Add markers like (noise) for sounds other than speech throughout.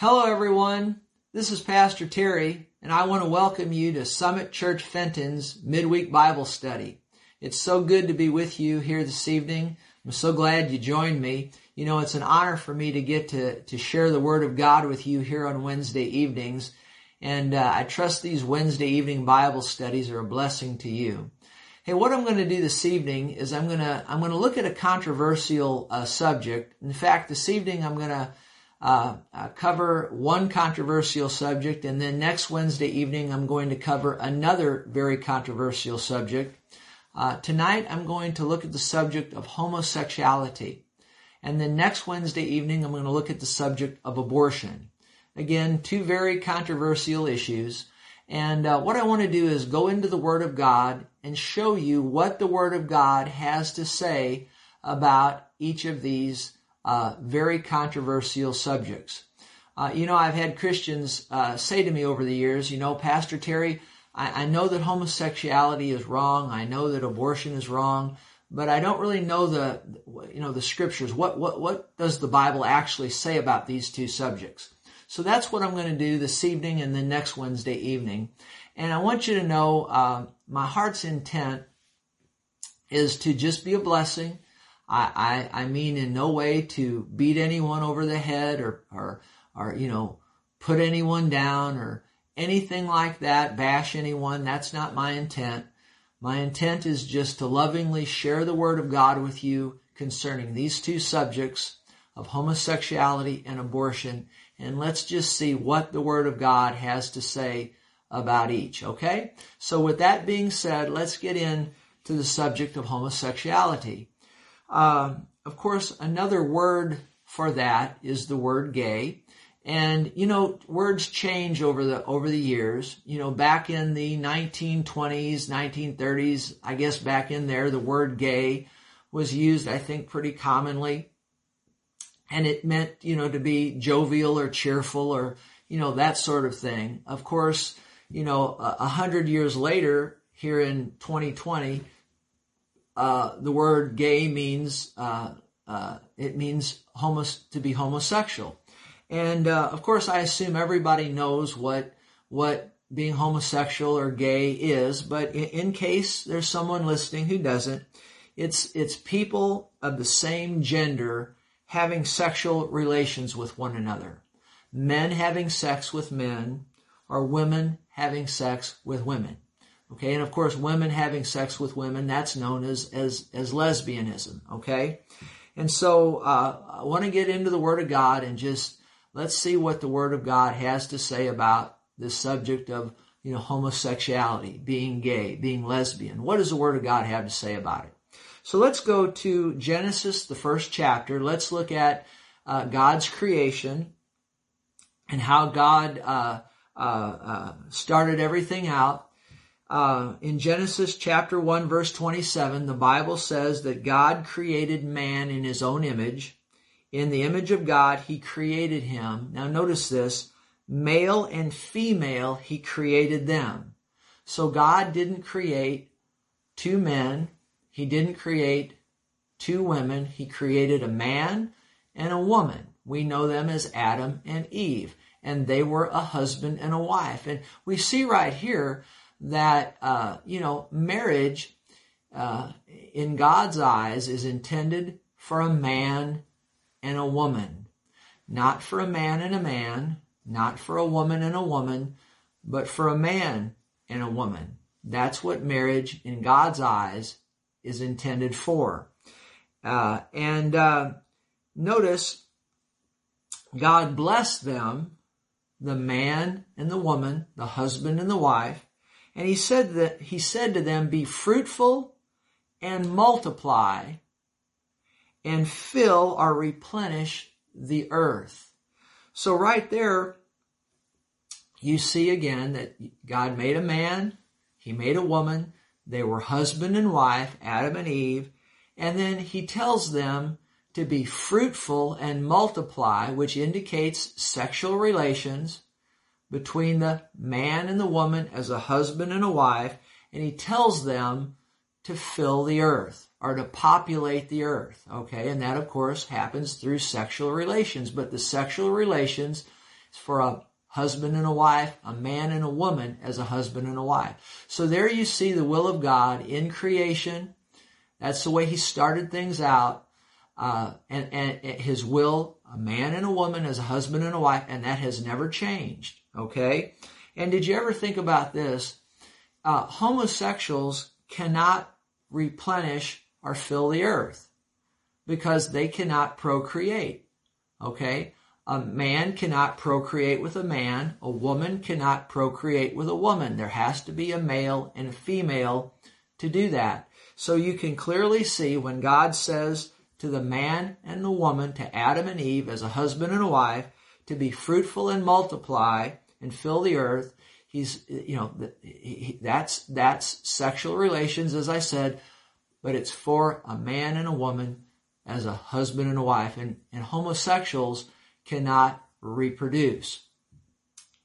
Hello, everyone. This is Pastor Terry, and I want to welcome you to Summit Church Fenton's Midweek Bible Study. It's so good to be with you here this evening. I'm so glad you joined me. You know, it's an honor for me to get to, to share the Word of God with you here on Wednesday evenings. And uh, I trust these Wednesday evening Bible studies are a blessing to you. Hey, what I'm going to do this evening is I'm going to I'm going to look at a controversial uh, subject. In fact, this evening I'm going to uh, uh, cover one controversial subject, and then next Wednesday evening I'm going to cover another very controversial subject. Uh, tonight I'm going to look at the subject of homosexuality, and then next Wednesday evening I'm going to look at the subject of abortion. Again, two very controversial issues. And uh, what I want to do is go into the Word of God and show you what the Word of God has to say about each of these uh, very controversial subjects. Uh, you know, I've had Christians uh, say to me over the years, you know, Pastor Terry, I, I, know that homosexuality is wrong. I know that abortion is wrong, but I don't really know the, you know, the scriptures. What, what, what does the Bible actually say about these two subjects? So that's what I'm going to do this evening and then next Wednesday evening. And I want you to know uh, my heart's intent is to just be a blessing I, I, I mean in no way to beat anyone over the head or, or, or, you know, put anyone down or anything like that, bash anyone. That's not my intent. My intent is just to lovingly share the word of God with you concerning these two subjects of homosexuality and abortion. And let's just see what the word of God has to say about each. Okay? So with that being said, let's get in to the subject of homosexuality. Uh, of course, another word for that is the word gay. And, you know, words change over the, over the years. You know, back in the 1920s, 1930s, I guess back in there, the word gay was used, I think, pretty commonly. And it meant, you know, to be jovial or cheerful or, you know, that sort of thing. Of course, you know, a hundred years later, here in 2020, uh, the word gay means uh, uh, it means homos- to be homosexual, and uh, of course, I assume everybody knows what what being homosexual or gay is. But in, in case there's someone listening who doesn't, it's it's people of the same gender having sexual relations with one another, men having sex with men, or women having sex with women. Okay, and of course, women having sex with women, that's known as, as, as lesbianism. Okay, and so uh, I want to get into the Word of God and just let's see what the Word of God has to say about this subject of you know homosexuality, being gay, being lesbian. What does the Word of God have to say about it? So let's go to Genesis, the first chapter. Let's look at uh, God's creation and how God uh, uh, uh started everything out uh, in Genesis chapter 1, verse 27, the Bible says that God created man in his own image. In the image of God, he created him. Now, notice this male and female, he created them. So, God didn't create two men, he didn't create two women, he created a man and a woman. We know them as Adam and Eve, and they were a husband and a wife. And we see right here that, uh, you know, marriage uh, in God's eyes is intended for a man and a woman, not for a man and a man, not for a woman and a woman, but for a man and a woman. That's what marriage in God's eyes is intended for. Uh, and uh, notice God blessed them, the man and the woman, the husband and the wife, and he said that he said to them, Be fruitful and multiply and fill or replenish the earth. So right there, you see again that God made a man, he made a woman, they were husband and wife, Adam and Eve, and then he tells them to be fruitful and multiply, which indicates sexual relations, between the man and the woman as a husband and a wife, and he tells them to fill the earth or to populate the earth. Okay, and that of course happens through sexual relations, but the sexual relations It's for a husband and a wife, a man and a woman as a husband and a wife. So there you see the will of God in creation. That's the way He started things out. Uh, and, and His will, a man and a woman as a husband and a wife, and that has never changed. Okay? And did you ever think about this? Uh, homosexuals cannot replenish or fill the earth because they cannot procreate. Okay? A man cannot procreate with a man. A woman cannot procreate with a woman. There has to be a male and a female to do that. So you can clearly see when God says to the man and the woman, to Adam and Eve as a husband and a wife, to be fruitful and multiply and fill the earth, he's, you know, that's, that's sexual relations, as I said, but it's for a man and a woman as a husband and a wife. And, and homosexuals cannot reproduce.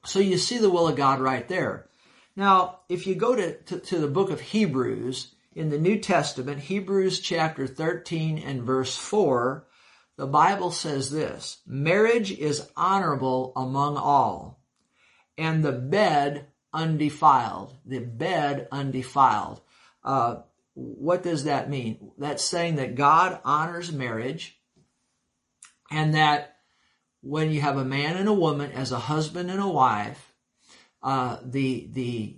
So you see the will of God right there. Now, if you go to, to, to, the book of Hebrews in the New Testament, Hebrews chapter 13 and verse 4, the Bible says this Marriage is honorable among all, and the bed undefiled. The bed undefiled. Uh, what does that mean? That's saying that God honors marriage and that when you have a man and a woman as a husband and a wife, uh, the, the,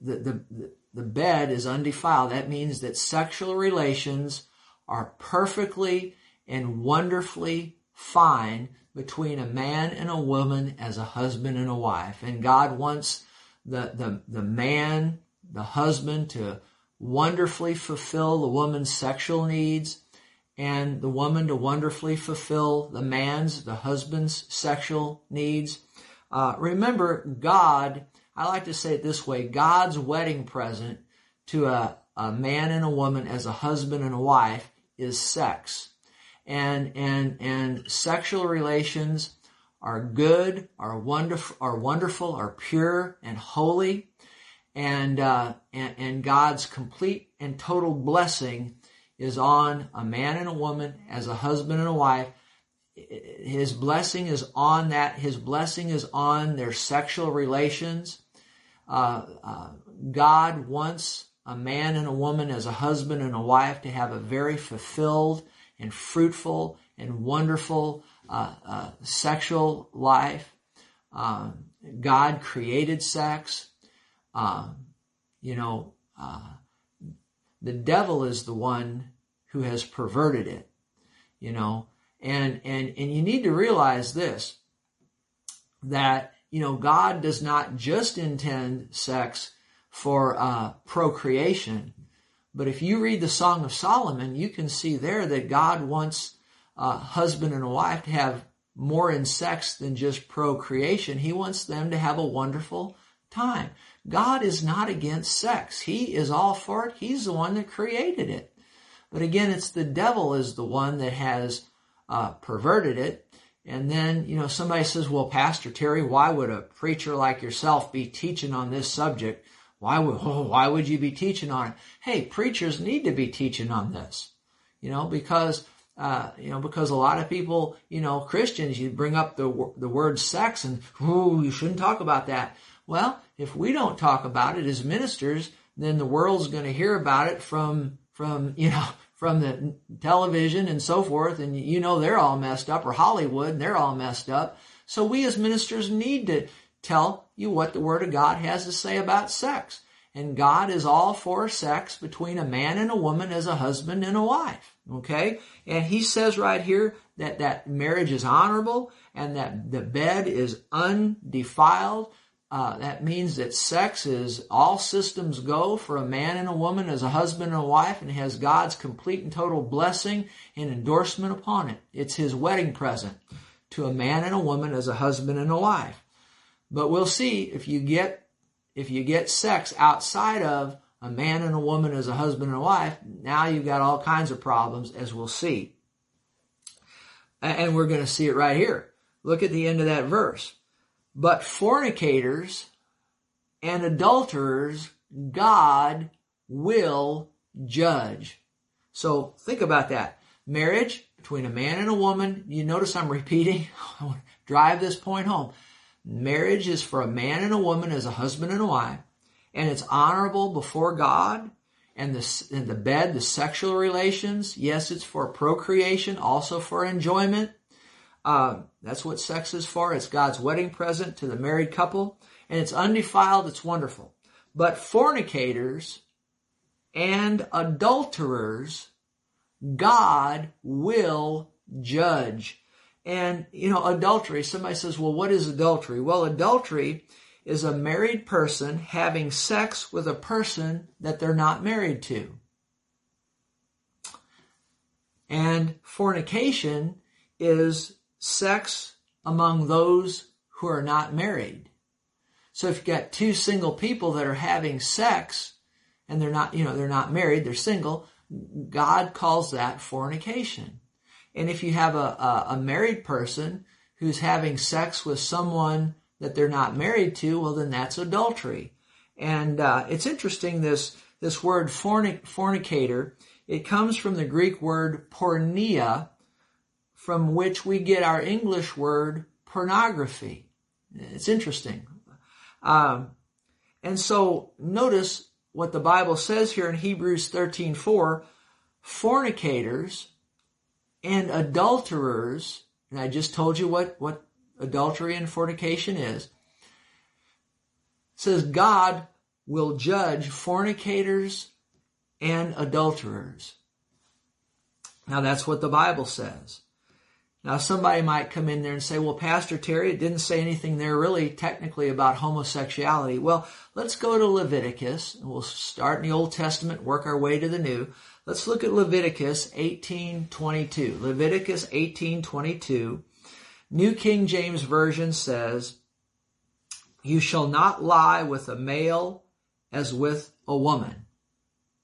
the, the, the bed is undefiled. That means that sexual relations are perfectly and wonderfully fine between a man and a woman as a husband and a wife. And God wants the, the, the man, the husband to wonderfully fulfill the woman's sexual needs and the woman to wonderfully fulfill the man's, the husband's sexual needs. Uh, remember, God, I like to say it this way, God's wedding present to a, a man and a woman as a husband and a wife is sex. And, and, and sexual relations are good, are wonderful, are wonderful, are pure and holy and, uh, and, and God's complete and total blessing is on a man and a woman as a husband and a wife. His blessing is on that. His blessing is on their sexual relations. Uh, uh, God wants a man and a woman as a husband and a wife to have a very fulfilled and fruitful and wonderful uh, uh sexual life. Um, God created sex. Um, you know, uh, the devil is the one who has perverted it. You know, and and and you need to realize this that you know God does not just intend sex for uh, procreation, but if you read the Song of Solomon, you can see there that God wants a husband and a wife to have more in sex than just procreation. He wants them to have a wonderful time. God is not against sex. He is all for it. He's the one that created it. But again, it's the devil is the one that has uh, perverted it. And then, you know, somebody says, well, Pastor Terry, why would a preacher like yourself be teaching on this subject? Why would, (laughs) why would you be teaching on it? Hey, preachers need to be teaching on this, you know, because, uh, you know, because a lot of people, you know, Christians, you bring up the, the word sex and, ooh, you shouldn't talk about that. Well, if we don't talk about it as ministers, then the world's going to hear about it from, from, (laughs) you know, from the television and so forth. And you know, they're all messed up or Hollywood and they're all messed up. So we as ministers need to tell you what the Word of God has to say about sex. And God is all for sex between a man and a woman as a husband and a wife. Okay? And he says right here that that marriage is honorable and that the bed is undefiled. Uh, that means that sex is all systems go for a man and a woman as a husband and a wife and has God's complete and total blessing and endorsement upon it. It's his wedding present to a man and a woman as a husband and a wife. But we'll see if you get, if you get sex outside of a man and a woman as a husband and a wife, now you've got all kinds of problems as we'll see. And we're going to see it right here. Look at the end of that verse. But fornicators and adulterers, God will judge. So think about that. Marriage, between a man and a woman. You notice I'm repeating. (laughs) I want to drive this point home. Marriage is for a man and a woman as a husband and a wife, and it's honorable before God. And the, and the bed, the sexual relations, yes, it's for procreation, also for enjoyment. Uh, that's what sex is for. It's God's wedding present to the married couple, and it's undefiled. It's wonderful. But fornicators and adulterers, God will judge. And, you know, adultery, somebody says, well, what is adultery? Well, adultery is a married person having sex with a person that they're not married to. And fornication is sex among those who are not married. So if you've got two single people that are having sex and they're not, you know, they're not married, they're single, God calls that fornication. And if you have a, a, a married person who's having sex with someone that they're not married to, well, then that's adultery. And uh, it's interesting this this word fornic- fornicator. It comes from the Greek word porneia, from which we get our English word pornography. It's interesting. Um, and so notice what the Bible says here in Hebrews 13:4, fornicators and adulterers, and I just told you what, what adultery and fornication is, says God will judge fornicators and adulterers. Now that's what the Bible says. Now somebody might come in there and say, well, Pastor Terry, it didn't say anything there really technically about homosexuality. Well, let's go to Leviticus and we'll start in the Old Testament, work our way to the New. Let's look at Leviticus 18:22. Leviticus 18:22. New King James Version says, "You shall not lie with a male as with a woman.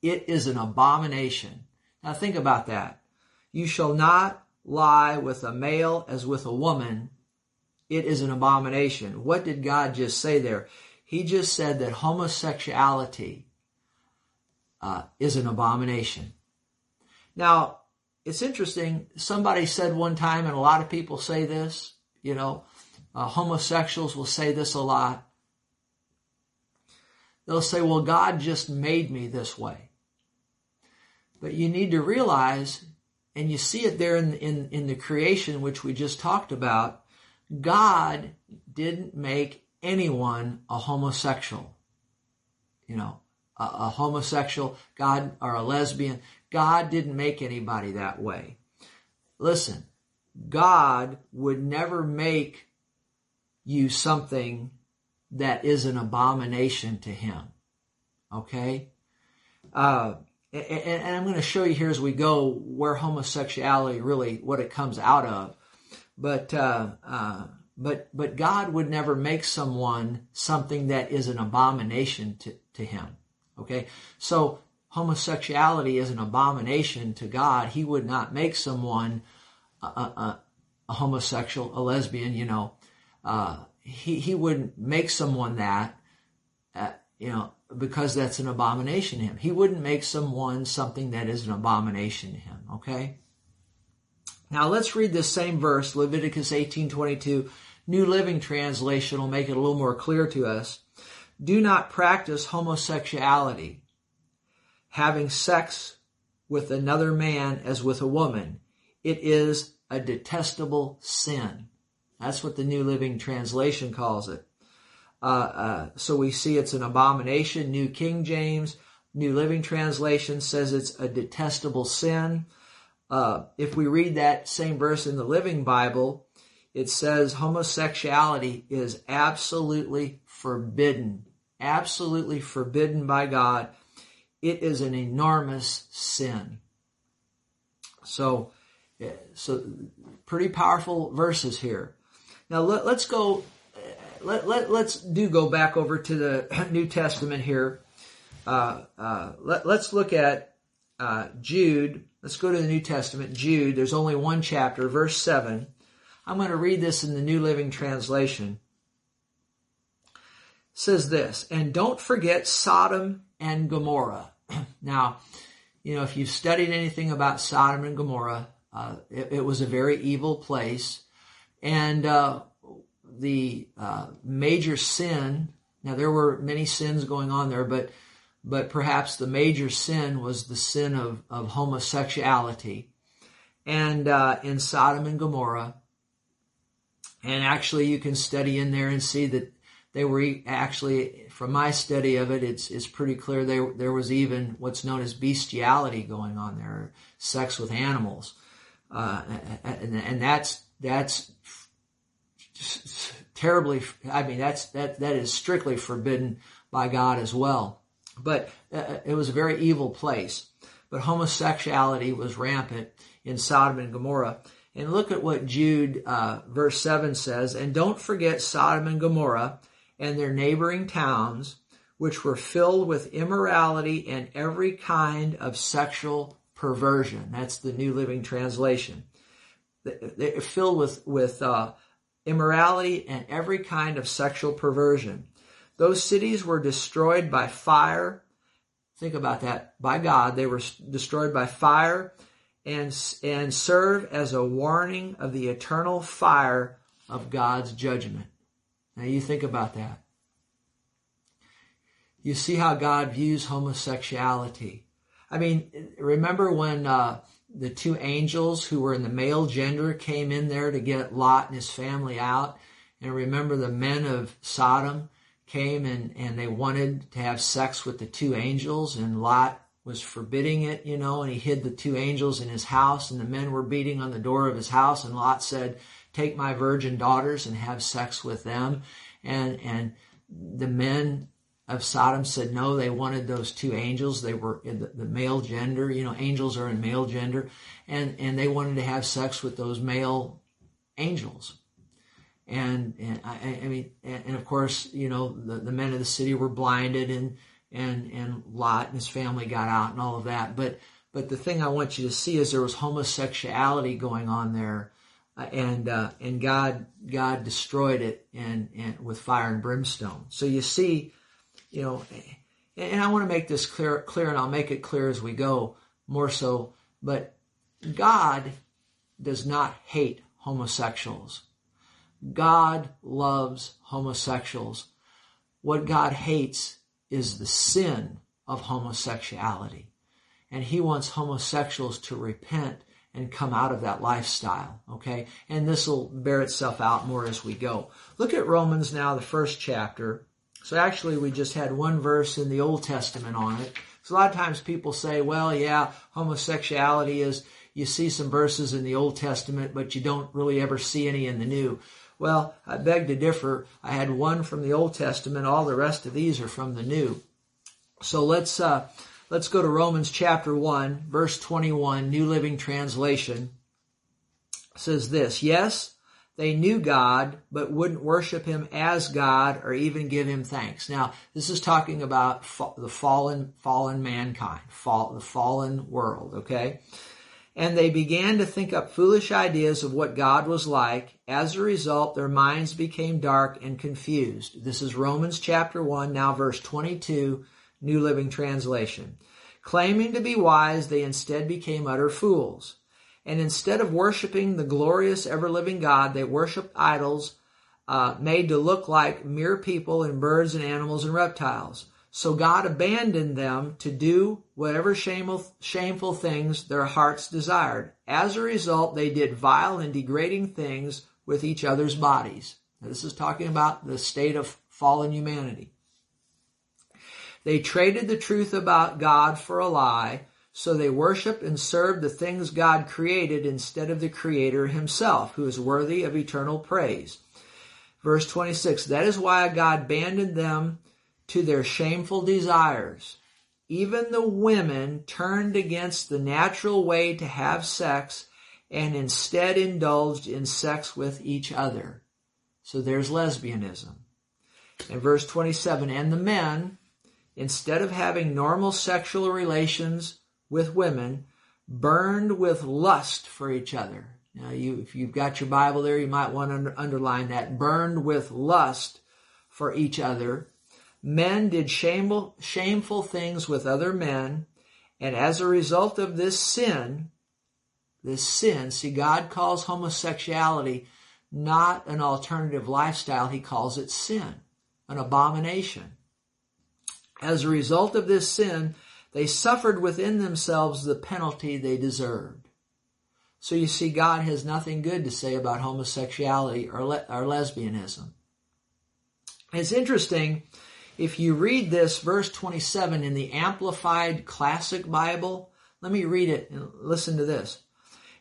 It is an abomination." Now think about that. You shall not lie with a male as with a woman. It is an abomination. What did God just say there? He just said that homosexuality uh, is an abomination. Now, it's interesting. Somebody said one time, and a lot of people say this, you know, uh, homosexuals will say this a lot. They'll say, well, God just made me this way. But you need to realize, and you see it there in, in, in the creation, which we just talked about, God didn't make anyone a homosexual. You know, a, a homosexual, God, or a lesbian. God didn't make anybody that way. Listen, God would never make you something that is an abomination to Him. Okay? Uh, and, and, I'm going to show you here as we go where homosexuality really, what it comes out of. But, uh, uh, but, but God would never make someone something that is an abomination to, to Him. Okay? So homosexuality is an abomination to God. He would not make someone a, a, a homosexual, a lesbian, you know. Uh, he, he wouldn't make someone that, uh, you know, because that's an abomination to him. He wouldn't make someone something that is an abomination to him, okay? Now let's read this same verse, Leviticus 18:22. New Living Translation will make it a little more clear to us. Do not practice homosexuality, having sex with another man as with a woman. It is a detestable sin. That's what the New Living Translation calls it. Uh, uh, so we see it's an abomination. New King James, New Living Translation says it's a detestable sin. Uh, if we read that same verse in the Living Bible, it says homosexuality is absolutely forbidden, absolutely forbidden by God. It is an enormous sin. So, so pretty powerful verses here. Now let, us go. Let, let, let's do go back over to the (clears throat) New Testament here. Uh, uh, let, us look at uh, Jude. Let's go to the New Testament. Jude. There's only one chapter, verse seven. I'm going to read this in the New Living Translation. Says this, and don't forget Sodom and Gomorrah. (clears throat) now, you know, if you've studied anything about Sodom and Gomorrah, uh, it, it, was a very evil place. And uh, the uh, major sin, now there were many sins going on there, but but perhaps the major sin was the sin of, of homosexuality. And uh, in Sodom and Gomorrah, and actually you can study in there and see that they were actually, from my study of it, it's, it's pretty clear they, there was even what's known as bestiality going on there, sex with animals. Uh, and, and that's, that's terribly, I mean, that's, that, that is strictly forbidden by God as well. But uh, it was a very evil place. But homosexuality was rampant in Sodom and Gomorrah. And look at what Jude uh, verse 7 says. And don't forget Sodom and Gomorrah and their neighboring towns, which were filled with immorality and every kind of sexual perversion. That's the New Living Translation. They're filled with, with uh, immorality and every kind of sexual perversion. Those cities were destroyed by fire. Think about that. By God, they were destroyed by fire and, and serve as a warning of the eternal fire of God's judgment. Now you think about that. You see how God views homosexuality. I mean, remember when uh, the two angels who were in the male gender came in there to get Lot and his family out? And remember the men of Sodom came and, and they wanted to have sex with the two angels, and Lot was forbidding it, you know, and he hid the two angels in his house, and the men were beating on the door of his house, and Lot said, take my virgin daughters and have sex with them. And, and the men of Sodom said no, they wanted those two angels. They were in the, the, male gender, you know, angels are in male gender, and, and they wanted to have sex with those male angels. And, and I, I mean, and, and, of course, you know, the, the men of the city were blinded and, and, and Lot and his family got out and all of that. But, but the thing I want you to see is there was homosexuality going on there and uh, and God God destroyed it and, and with fire and brimstone. So you see, you know, and I want to make this clear clear, and I'll make it clear as we go more so. But God does not hate homosexuals. God loves homosexuals. What God hates is the sin of homosexuality. And he wants homosexuals to repent and come out of that lifestyle. Okay. And this will bear itself out more as we go. Look at Romans now, the first chapter. So actually we just had one verse in the Old Testament on it. So a lot of times people say, well, yeah, homosexuality is, you see some verses in the Old Testament, but you don't really ever see any in the New. Well, I beg to differ. I had one from the Old Testament. All the rest of these are from the New. So let's, uh, Let's go to Romans chapter 1, verse 21, New Living Translation. It says this, yes, they knew God, but wouldn't worship him as God or even give him thanks. Now, this is talking about fa- the fallen, fallen mankind, fall, the fallen world, okay? And they began to think up foolish ideas of what God was like. As a result, their minds became dark and confused. This is Romans chapter 1, now verse 22 New Living Translation. Claiming to be wise, they instead became utter fools. And instead of worshiping the glorious ever-living God, they worshiped idols uh, made to look like mere people and birds and animals and reptiles. So God abandoned them to do whatever shameful, shameful things their hearts desired. As a result, they did vile and degrading things with each other's bodies. Now, this is talking about the state of fallen humanity. They traded the truth about God for a lie, so they worshiped and served the things God created instead of the Creator Himself, who is worthy of eternal praise. Verse 26 That is why God abandoned them to their shameful desires. Even the women turned against the natural way to have sex and instead indulged in sex with each other. So there's lesbianism. In verse 27, and the men, instead of having normal sexual relations with women, burned with lust for each other. Now, you, if you've got your Bible there, you might want to under, underline that. Burned with lust for each other. Men did shameful, shameful things with other men, and as a result of this sin, this sin. See, God calls homosexuality not an alternative lifestyle, He calls it sin, an abomination. As a result of this sin, they suffered within themselves the penalty they deserved. So you see, God has nothing good to say about homosexuality or, le- or lesbianism. It's interesting if you read this verse 27 in the Amplified Classic Bible. Let me read it and listen to this.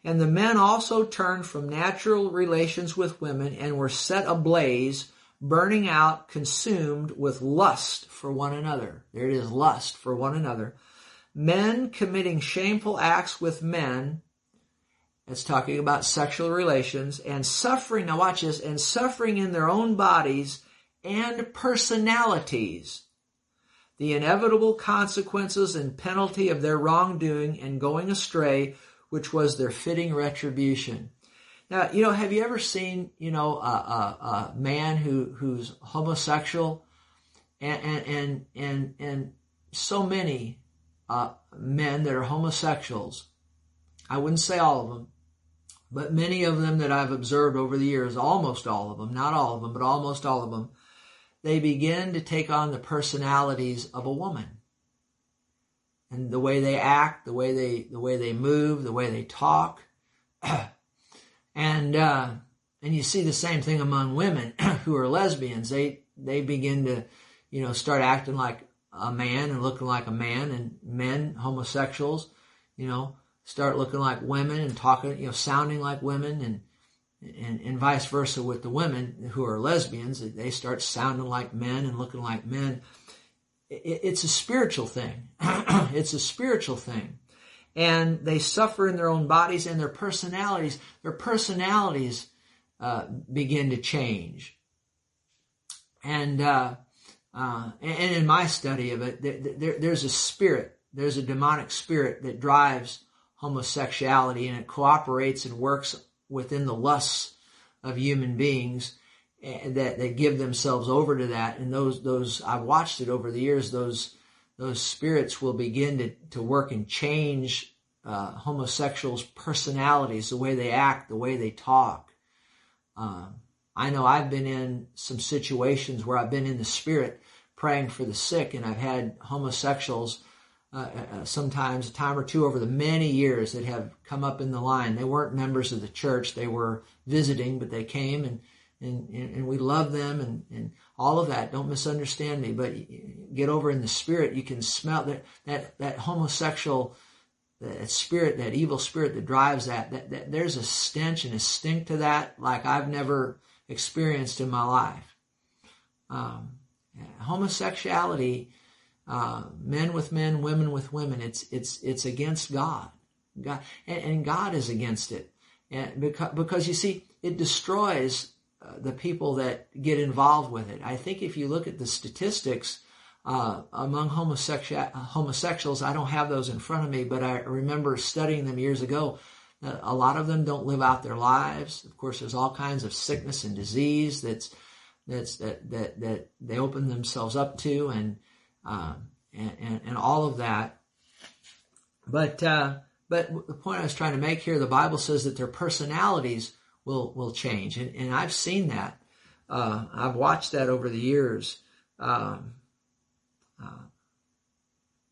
And the men also turned from natural relations with women and were set ablaze, burning out, consumed with lust for one another. There it is, lust for one another. Men committing shameful acts with men it's talking about sexual relations and suffering. Now watch this, and suffering in their own bodies and personalities. The inevitable consequences and penalty of their wrongdoing and going astray, which was their fitting retribution. Now, you know, have you ever seen, you know, a, a, a man who, who's homosexual and, and, and, and, and so many uh, men that are homosexuals, I wouldn't say all of them, but many of them that I've observed over the years, almost all of them, not all of them, but almost all of them, they begin to take on the personalities of a woman. And the way they act, the way they, the way they move, the way they talk. (clears throat) and, uh, and you see the same thing among women (clears throat) who are lesbians. They, they begin to, you know, start acting like a man and looking like a man and men, homosexuals, you know, start looking like women and talking, you know, sounding like women and, and, and vice versa with the women who are lesbians. They start sounding like men and looking like men. It, it's a spiritual thing. (clears throat) it's a spiritual thing. And they suffer in their own bodies and their personalities. Their personalities uh, begin to change. And, uh, uh, and in my study of it, there, there, there's a spirit, there's a demonic spirit that drives homosexuality and it cooperates and works within the lusts of human beings eh, that, that give themselves over to that. And those, those, I've watched it over the years, those, those spirits will begin to, to work and change uh, homosexuals' personalities, the way they act, the way they talk. Um, I know I've been in some situations where I've been in the spirit praying for the sick, and I've had homosexuals uh, uh, uh, sometimes a time or two over the many years that have come up in the line. They weren't members of the church; they were visiting, but they came and and and we love them and and all of that. Don't misunderstand me, but get over in the spirit. You can smell that that that homosexual that spirit, that evil spirit that drives that, that, that there's a stench and a stink to that like I've never experienced in my life. Um, homosexuality uh, men with men, women with women. It's it's it's against God. God and, and God is against it, and because because you see, it destroys uh, the people that get involved with it. I think if you look at the statistics uh, among homosexual homosexuals, I don't have those in front of me, but I remember studying them years ago. Uh, a lot of them don't live out their lives. Of course, there's all kinds of sickness and disease that's that's that that that they open themselves up to, and um, and, and, and, all of that. But uh, but the point I was trying to make here, the Bible says that their personalities will will change, and, and I've seen that. Uh, I've watched that over the years. Um, uh,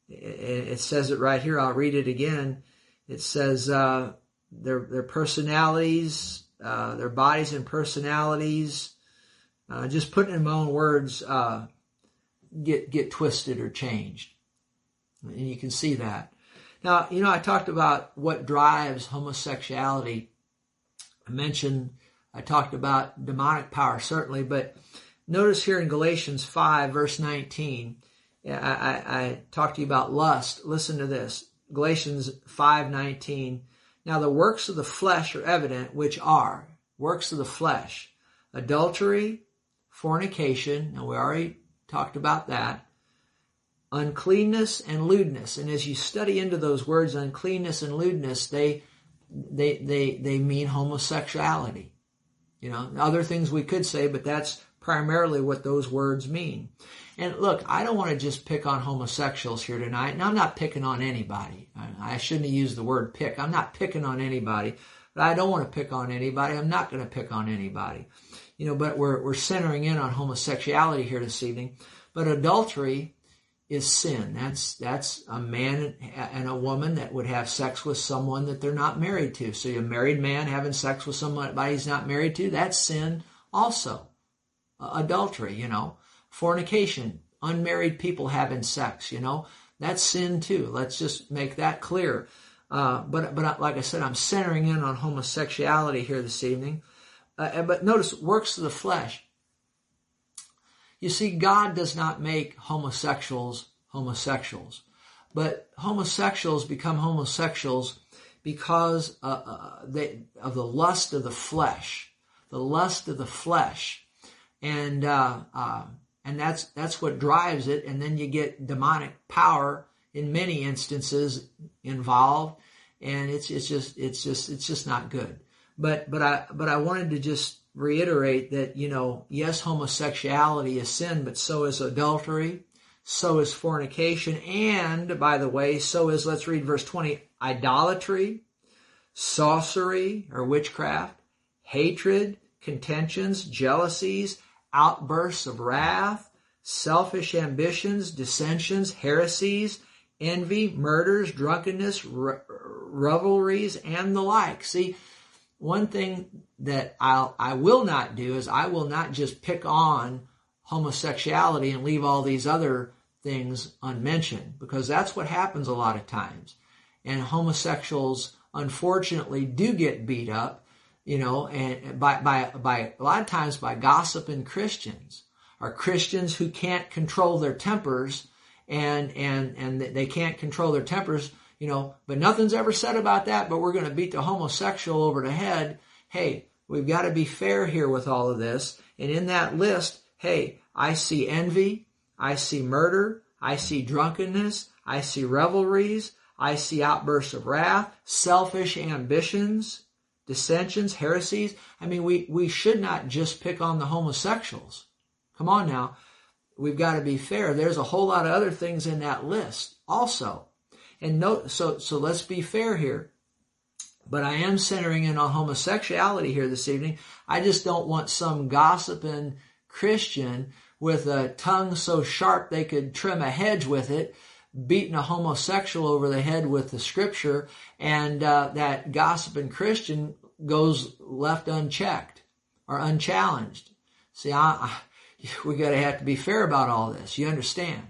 it, it, says it right here. I'll read it again. It says uh, their their personalities, uh, their bodies and personalities. Uh, just putting in my own words, uh, get get twisted or changed. And you can see that. Now, you know, I talked about what drives homosexuality. I mentioned, I talked about demonic power, certainly, but notice here in Galatians 5, verse 19, I, I, I talked to you about lust. Listen to this. Galatians 5, 19. Now the works of the flesh are evident, which are works of the flesh, adultery, fornication. Now we already talked about that. Uncleanness and lewdness. And as you study into those words, uncleanness and lewdness, they, they, they, they mean homosexuality. You know, other things we could say, but that's primarily what those words mean. And look, I don't want to just pick on homosexuals here tonight, and I'm not picking on anybody. I shouldn't have used the word pick. I'm not picking on anybody, but I don't want to pick on anybody. I'm not going to pick on anybody. You know, but we're, we're centering in on homosexuality here this evening. But adultery is sin. That's that's a man and a woman that would have sex with someone that they're not married to. So a married man having sex with somebody he's not married to, that's sin also. Adultery, you know, fornication, unmarried people having sex, you know, that's sin too. Let's just make that clear. Uh, but but like I said, I'm centering in on homosexuality here this evening. Uh, but notice works of the flesh. You see, God does not make homosexuals homosexuals, but homosexuals become homosexuals because uh, uh, they, of the lust of the flesh, the lust of the flesh, and uh, uh, and that's that's what drives it. And then you get demonic power in many instances involved, and it's it's just it's just it's just not good. But but I but I wanted to just reiterate that, you know, yes, homosexuality is sin, but so is adultery, so is fornication, and by the way, so is, let's read verse 20, idolatry, sorcery or witchcraft, hatred, contentions, jealousies, outbursts of wrath, selfish ambitions, dissensions, heresies, envy, murders, drunkenness, re- revelries, and the like. See, one thing that I'll, I will not do is I will not just pick on homosexuality and leave all these other things unmentioned because that's what happens a lot of times. And homosexuals unfortunately do get beat up, you know, and by, by, by a lot of times by gossiping Christians or Christians who can't control their tempers and, and, and they can't control their tempers you know, but nothing's ever said about that, but we're going to beat the homosexual over the head. Hey, we've got to be fair here with all of this. And in that list, hey, I see envy, I see murder, I see drunkenness, I see revelries, I see outbursts of wrath, selfish ambitions, dissensions, heresies. I mean, we, we should not just pick on the homosexuals. Come on now. We've got to be fair. There's a whole lot of other things in that list also. And note, so, so let's be fair here. But I am centering in on homosexuality here this evening. I just don't want some gossiping Christian with a tongue so sharp they could trim a hedge with it, beating a homosexual over the head with the scripture, and uh, that gossiping Christian goes left unchecked or unchallenged. See, I, I, (laughs) we got to have to be fair about all this. You understand?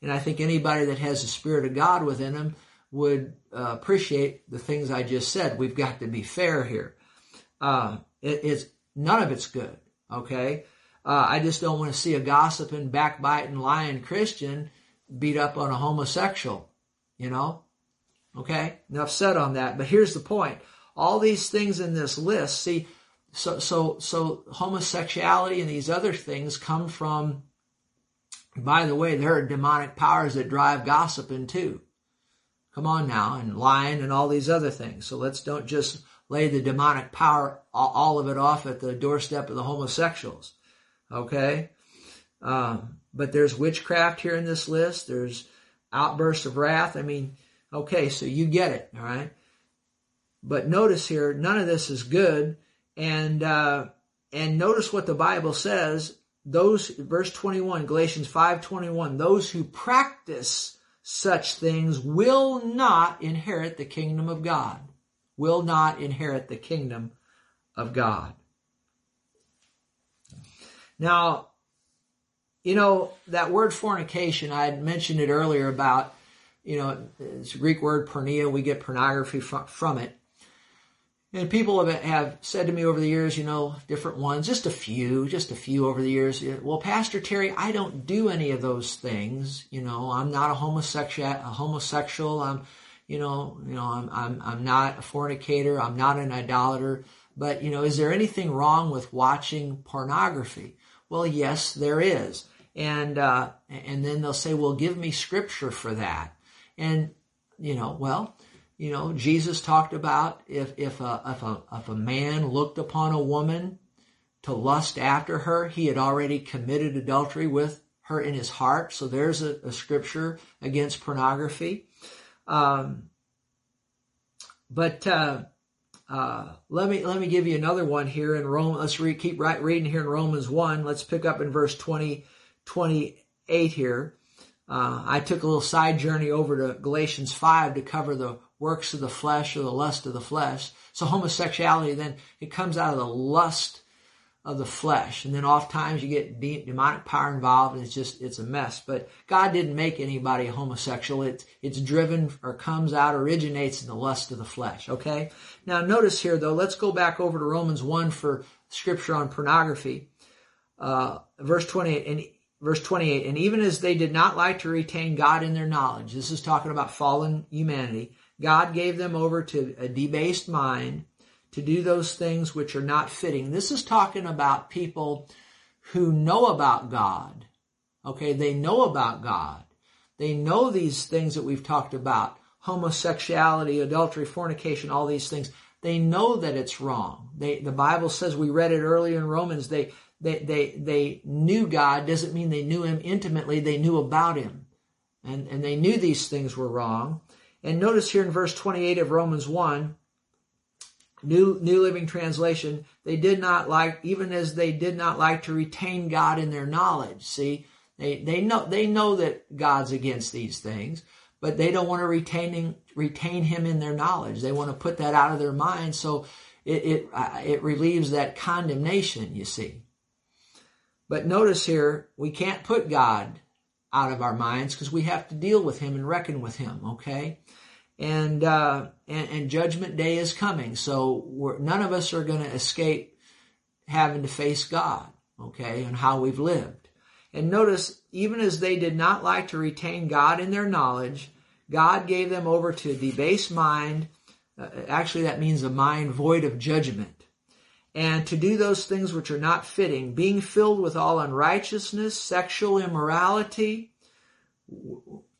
And I think anybody that has the Spirit of God within them would uh, appreciate the things I just said. We've got to be fair here. Uh, it, it's none of it's good. Okay, uh, I just don't want to see a gossiping, backbiting, lying Christian beat up on a homosexual. You know. Okay, enough said on that. But here's the point: all these things in this list. See, so so so homosexuality and these other things come from by the way, there are demonic powers that drive gossiping too. Come on now, and lying and all these other things. So let's don't just lay the demonic power, all of it off at the doorstep of the homosexuals. Okay? Um, but there's witchcraft here in this list. There's outbursts of wrath. I mean, okay, so you get it, all right? But notice here, none of this is good. And, uh, and notice what the Bible says those verse 21 galatians 5.21 those who practice such things will not inherit the kingdom of god. Will not inherit the kingdom of god. Now you know that word fornication i had mentioned it earlier about you know it's a greek word porneia we get pornography from, from it and people have, have said to me over the years, you know, different ones, just a few, just a few over the years. Well, Pastor Terry, I don't do any of those things. You know, I'm not a homosexual. A homosexual. I'm, you know, you know, I'm, I'm, I'm not a fornicator. I'm not an idolater. But you know, is there anything wrong with watching pornography? Well, yes, there is. And uh, and then they'll say, well, give me scripture for that. And you know, well, you know, Jesus talked about if, if, a, if, a, if a man looked upon a woman to lust after her. He had already committed adultery with her in his heart. So there's a, a scripture against pornography. Um, but uh, uh, let me let me give you another one here in Rome. Let's re- keep right reading here in Romans one. Let's pick up in verse 20, 28 here. Uh, I took a little side journey over to Galatians five to cover the works of the flesh or the lust of the flesh. So homosexuality then it comes out of the lust of the flesh. And then oftentimes you get demonic power involved and it's just, it's a mess. But God didn't make anybody homosexual. It's, it's driven or comes out, originates in the lust of the flesh. Okay? Now notice here though, let's go back over to Romans 1 for scripture on pornography. Uh, verse 28, and verse 28, and even as they did not like to retain God in their knowledge, this is talking about fallen humanity, God gave them over to a debased mind to do those things which are not fitting. This is talking about people who know about God. Okay, they know about God. They know these things that we've talked about homosexuality, adultery, fornication, all these things. They know that it's wrong. They, the Bible says, we read it earlier in Romans, they, they, they, they knew God doesn't mean they knew Him intimately, they knew about Him. And, and they knew these things were wrong. And notice here in verse 28 of Romans 1, New New Living Translation, they did not like, even as they did not like to retain God in their knowledge. See, they they know they know that God's against these things, but they don't want to retain retain Him in their knowledge. They want to put that out of their mind, so it it uh, it relieves that condemnation. You see. But notice here, we can't put God out of our minds because we have to deal with Him and reckon with Him. Okay and uh, and, and, judgment day is coming. So none of us are going to escape having to face God, okay, and how we've lived. And notice, even as they did not like to retain God in their knowledge, God gave them over to a debased mind. Uh, actually, that means a mind void of judgment. And to do those things which are not fitting, being filled with all unrighteousness, sexual immorality,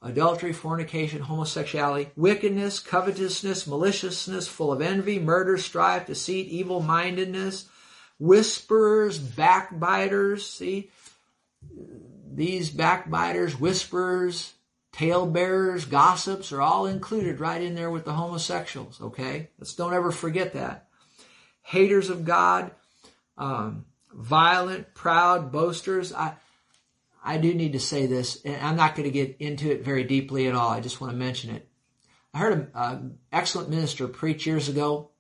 adultery, fornication, homosexuality, wickedness, covetousness, maliciousness, full of envy, murder, strife, deceit, evil mindedness, whisperers, backbiters. See, these backbiters, whisperers, talebearers, gossips are all included right in there with the homosexuals. Okay, let's don't ever forget that. Haters of God, um, violent, proud, boasters. I I do need to say this, and I'm not going to get into it very deeply at all. I just want to mention it. I heard an excellent minister preach years ago,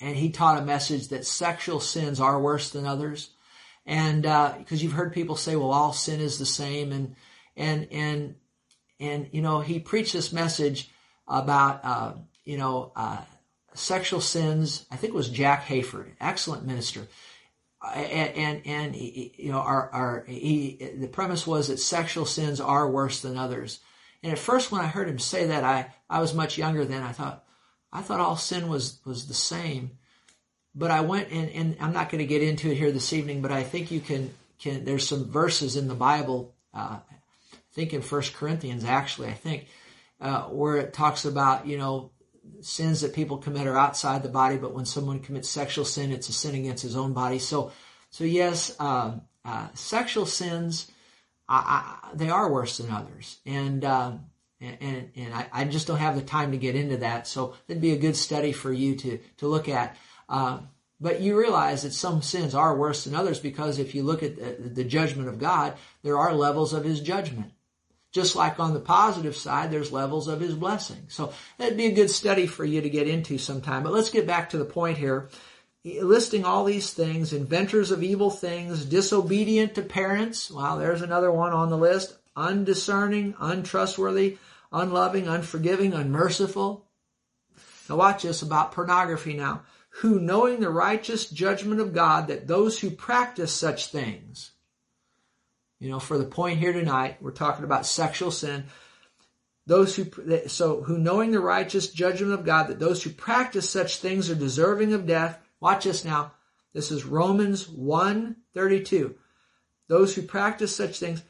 and he taught a message that sexual sins are worse than others. And because uh, you've heard people say, well, all sin is the same, and and and and you know, he preached this message about uh, you know uh, sexual sins. I think it was Jack Hayford, excellent minister and and, and you know our our he the premise was that sexual sins are worse than others. And at first, when I heard him say that, I I was much younger then. I thought I thought all sin was was the same. But I went and, and I'm not going to get into it here this evening. But I think you can can there's some verses in the Bible. Uh, I think in First Corinthians actually I think uh, where it talks about you know sins that people commit are outside the body, but when someone commits sexual sin, it's a sin against his own body. So, so yes, uh, uh, sexual sins, I, I, they are worse than others, and uh, and and I, I, just don't have the time to get into that. So it'd be a good study for you to to look at. Uh, but you realize that some sins are worse than others because if you look at the, the judgment of God, there are levels of His judgment. Just like on the positive side, there's levels of his blessing. So that'd be a good study for you to get into sometime. But let's get back to the point here. Listing all these things, inventors of evil things, disobedient to parents. Wow, there's another one on the list. Undiscerning, untrustworthy, unloving, unforgiving, unmerciful. Now watch this about pornography now. Who knowing the righteous judgment of God that those who practice such things, you know, for the point here tonight, we're talking about sexual sin. Those who, so who knowing the righteous judgment of God, that those who practice such things are deserving of death. Watch this now. This is Romans 1 32. Those who practice such things,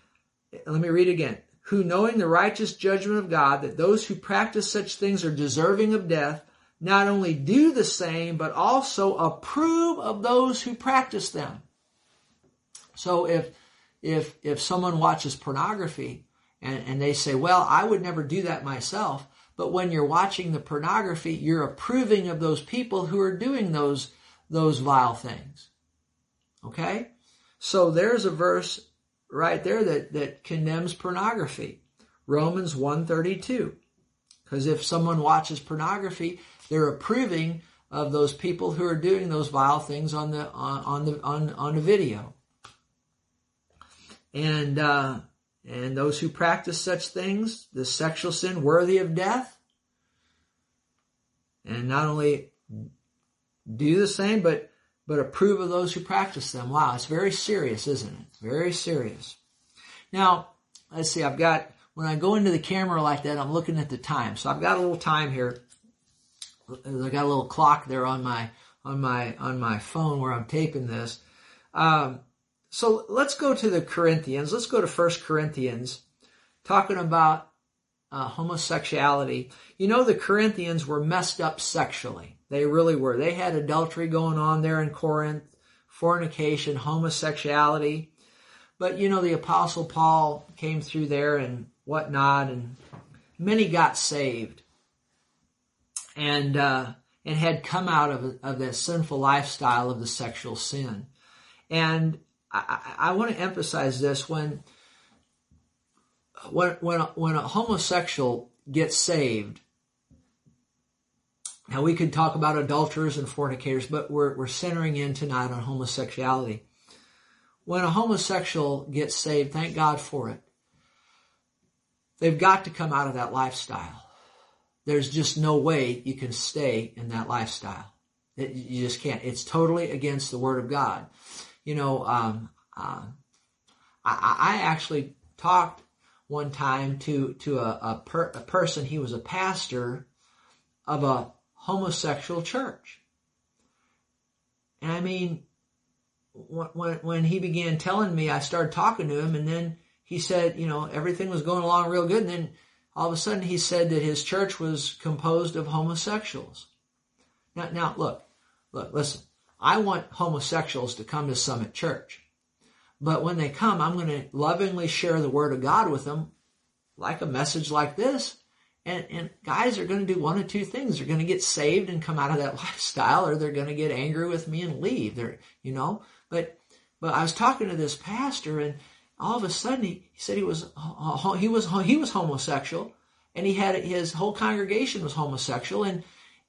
let me read again. Who knowing the righteous judgment of God, that those who practice such things are deserving of death, not only do the same, but also approve of those who practice them. So if if if someone watches pornography and, and they say, Well, I would never do that myself, but when you're watching the pornography, you're approving of those people who are doing those those vile things. Okay? So there's a verse right there that, that condemns pornography. Romans 132. Because if someone watches pornography, they're approving of those people who are doing those vile things on the on, on the on, on the video. And uh, and those who practice such things, the sexual sin worthy of death, and not only do the same, but but approve of those who practice them. Wow, it's very serious, isn't it? Very serious. Now, let's see, I've got when I go into the camera like that, I'm looking at the time. So I've got a little time here. I got a little clock there on my on my on my phone where I'm taping this. Um, so let's go to the Corinthians. Let's go to First Corinthians, talking about uh, homosexuality. You know, the Corinthians were messed up sexually. They really were. They had adultery going on there in Corinth, fornication, homosexuality. But you know, the Apostle Paul came through there and whatnot, and many got saved, and uh, and had come out of of that sinful lifestyle of the sexual sin. And I, I want to emphasize this when when when when a homosexual gets saved. Now we could talk about adulterers and fornicators, but we're we're centering in tonight on homosexuality. When a homosexual gets saved, thank God for it. They've got to come out of that lifestyle. There's just no way you can stay in that lifestyle. It, you just can't. It's totally against the Word of God you know, um, uh, I, I, actually talked one time to to a, a, per, a person. He was a pastor of a homosexual church, and I mean, when when he began telling me, I started talking to him, and then he said, you know, everything was going along real good, and then all of a sudden he said that his church was composed of homosexuals. Now, now look, look, listen. I want homosexuals to come to Summit Church. But when they come, I'm going to lovingly share the Word of God with them, like a message like this. And, and guys are going to do one of two things. They're going to get saved and come out of that (laughs) lifestyle, or they're going to get angry with me and leave. They're, you know, but, but I was talking to this pastor and all of a sudden he, he said he was, uh, uh, he was, he was homosexual and he had, his whole congregation was homosexual and,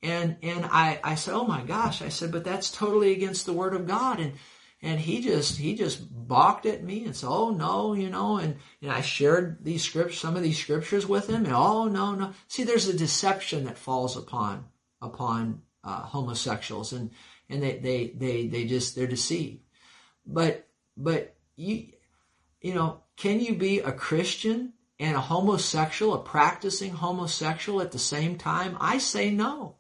and and I, I said, Oh my gosh, I said, but that's totally against the word of God. And and he just he just balked at me and said, Oh no, you know, and, and I shared these scripts, some of these scriptures with him, and oh no, no. See, there's a deception that falls upon upon uh, homosexuals and and they, they they they just they're deceived. But but you you know, can you be a Christian and a homosexual, a practicing homosexual at the same time? I say no.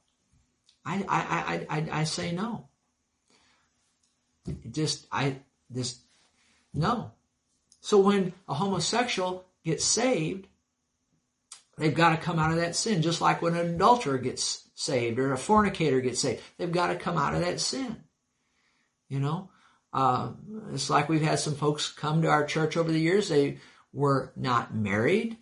I, I, I, I, I say no. Just, I, this, no. So when a homosexual gets saved, they've got to come out of that sin, just like when an adulterer gets saved or a fornicator gets saved. They've got to come out of that sin. You know, uh, it's like we've had some folks come to our church over the years. They were not married,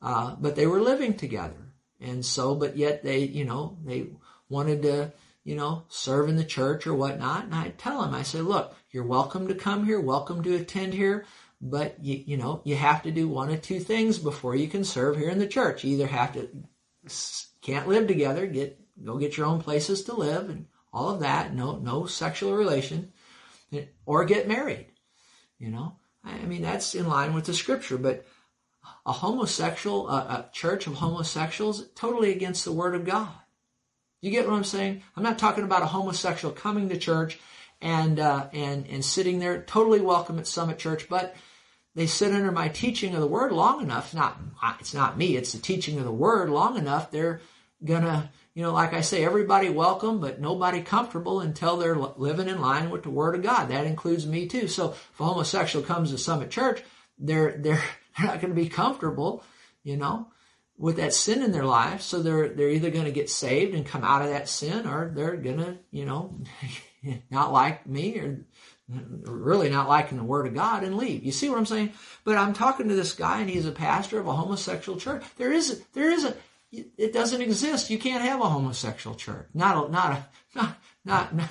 uh, but they were living together. And so, but yet they, you know, they wanted to, you know, serve in the church or whatnot. And I tell them, I say, look, you're welcome to come here, welcome to attend here, but you, you know, you have to do one of two things before you can serve here in the church. You either have to, can't live together, get, go get your own places to live and all of that, no, no sexual relation, or get married, you know. I mean, that's in line with the scripture, but a homosexual, a, a church of homosexuals, totally against the word of God. You get what I'm saying? I'm not talking about a homosexual coming to church and uh, and and sitting there totally welcome at Summit Church, but they sit under my teaching of the Word long enough. Not it's not me; it's the teaching of the Word long enough. They're gonna, you know, like I say, everybody welcome, but nobody comfortable until they're living in line with the Word of God. That includes me too. So if a homosexual comes to Summit Church, they're they're (laughs) they're not going to be comfortable, you know. With that sin in their life. So they're they're either going to get saved and come out of that sin, or they're going to, you know, (laughs) not like me or really not liking the word of God and leave. You see what I'm saying? But I'm talking to this guy and he's a pastor of a homosexual church. There is there is a it doesn't exist. You can't have a homosexual church. Not a, not a, (laughs) not not. not